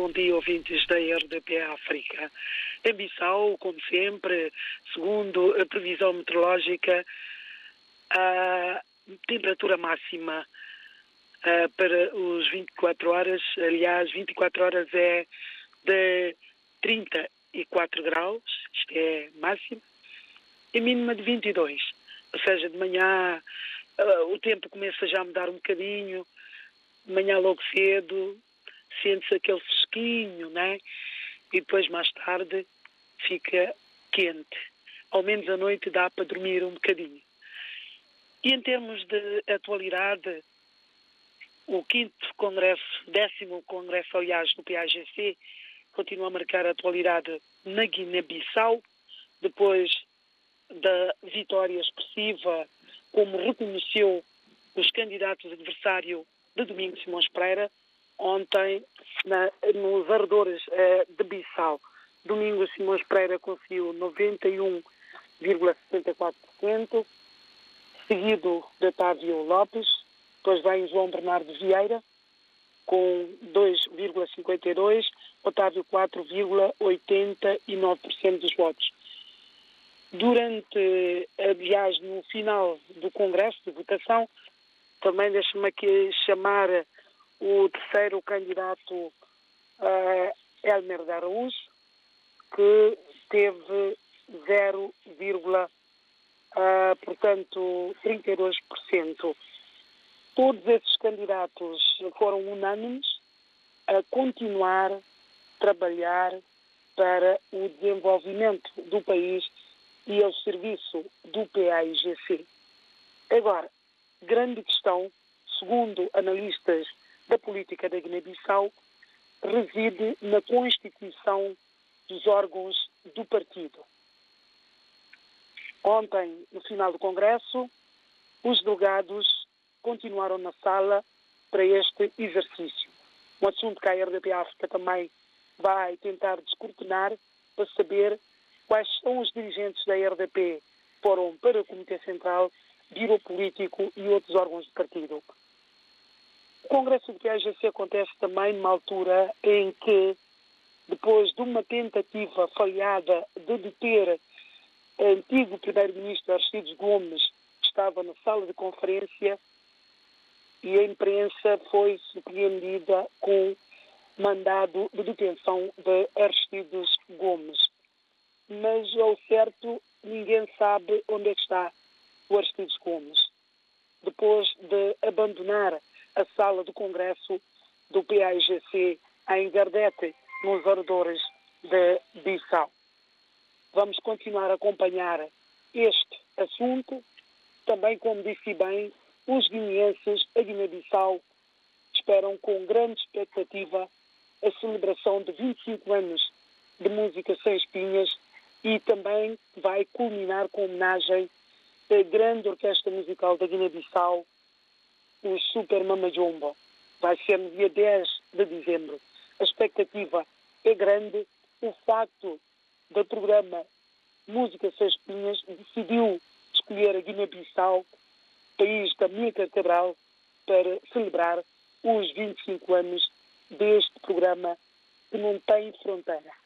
bom dia, ouvintes da RDP África. Em Bissau, como sempre, segundo a previsão meteorológica, a temperatura máxima para os 24 horas, aliás, 24 horas é de 34 graus, isto é máxima, e mínima de 22. Ou seja, de manhã o tempo começa já a mudar um bocadinho, de manhã logo cedo, sente-se aquele fresquinho, né? E depois mais tarde fica quente. Ao menos à noite dá para dormir um bocadinho. E em termos de atualidade, o quinto congresso, décimo congresso, aliás, do PAGC, continua a marcar a atualidade na Guiné-Bissau, depois da vitória expressiva, como reconheceu os candidatos adversário de Domingos Simões Pereira, ontem na, nos ardores eh, de Bissau. Domingos Simões Pereira conseguiu 91,64%, seguido de Otávio Lopes, depois vem João Bernardo Vieira, com 2,52%, Otávio 4,89% dos votos. Durante, aliás, no final do Congresso de votação, também deixe-me aqui chamar o terceiro candidato, uh, Elmer da Araújo, que teve 0, uh, portanto, 32%. Todos esses candidatos foram unânimes a continuar a trabalhar para o desenvolvimento do país e ao serviço do PAIGC. Agora, grande questão, segundo analistas da política da Guiné-Bissau reside na constituição dos órgãos do partido. Ontem, no final do Congresso, os delegados continuaram na sala para este exercício. Um assunto que a RDP África também vai tentar descortinar para saber quais são os dirigentes da RDP foram para o Comitê Central, Biro Político e outros órgãos do partido. O Congresso de PAGC acontece também numa altura em que, depois de uma tentativa falhada de deter o antigo Primeiro-Ministro Aristides Gomes, que estava na sala de conferência, e a imprensa foi surpreendida com mandado de detenção de Aristides Gomes. Mas, ao certo, ninguém sabe onde é que está o Aristides Gomes. Depois de abandonar a sala do Congresso do PAIGC em Gardete, nos arredores de Bissau. Vamos continuar a acompanhar este assunto. Também, como disse bem, os guineenses, a Guiné-Bissau, esperam com grande expectativa a celebração de 25 anos de música sem espinhas e também vai culminar com homenagem à grande orquestra musical da Guiné-Bissau, o Super Mama Jumbo. Vai ser no dia 10 de dezembro. A expectativa é grande. O facto do programa Música Sem Espinhas decidiu escolher a Guiné-Bissau, país da Mica Cabral, para celebrar os 25 anos deste programa que não tem fronteira.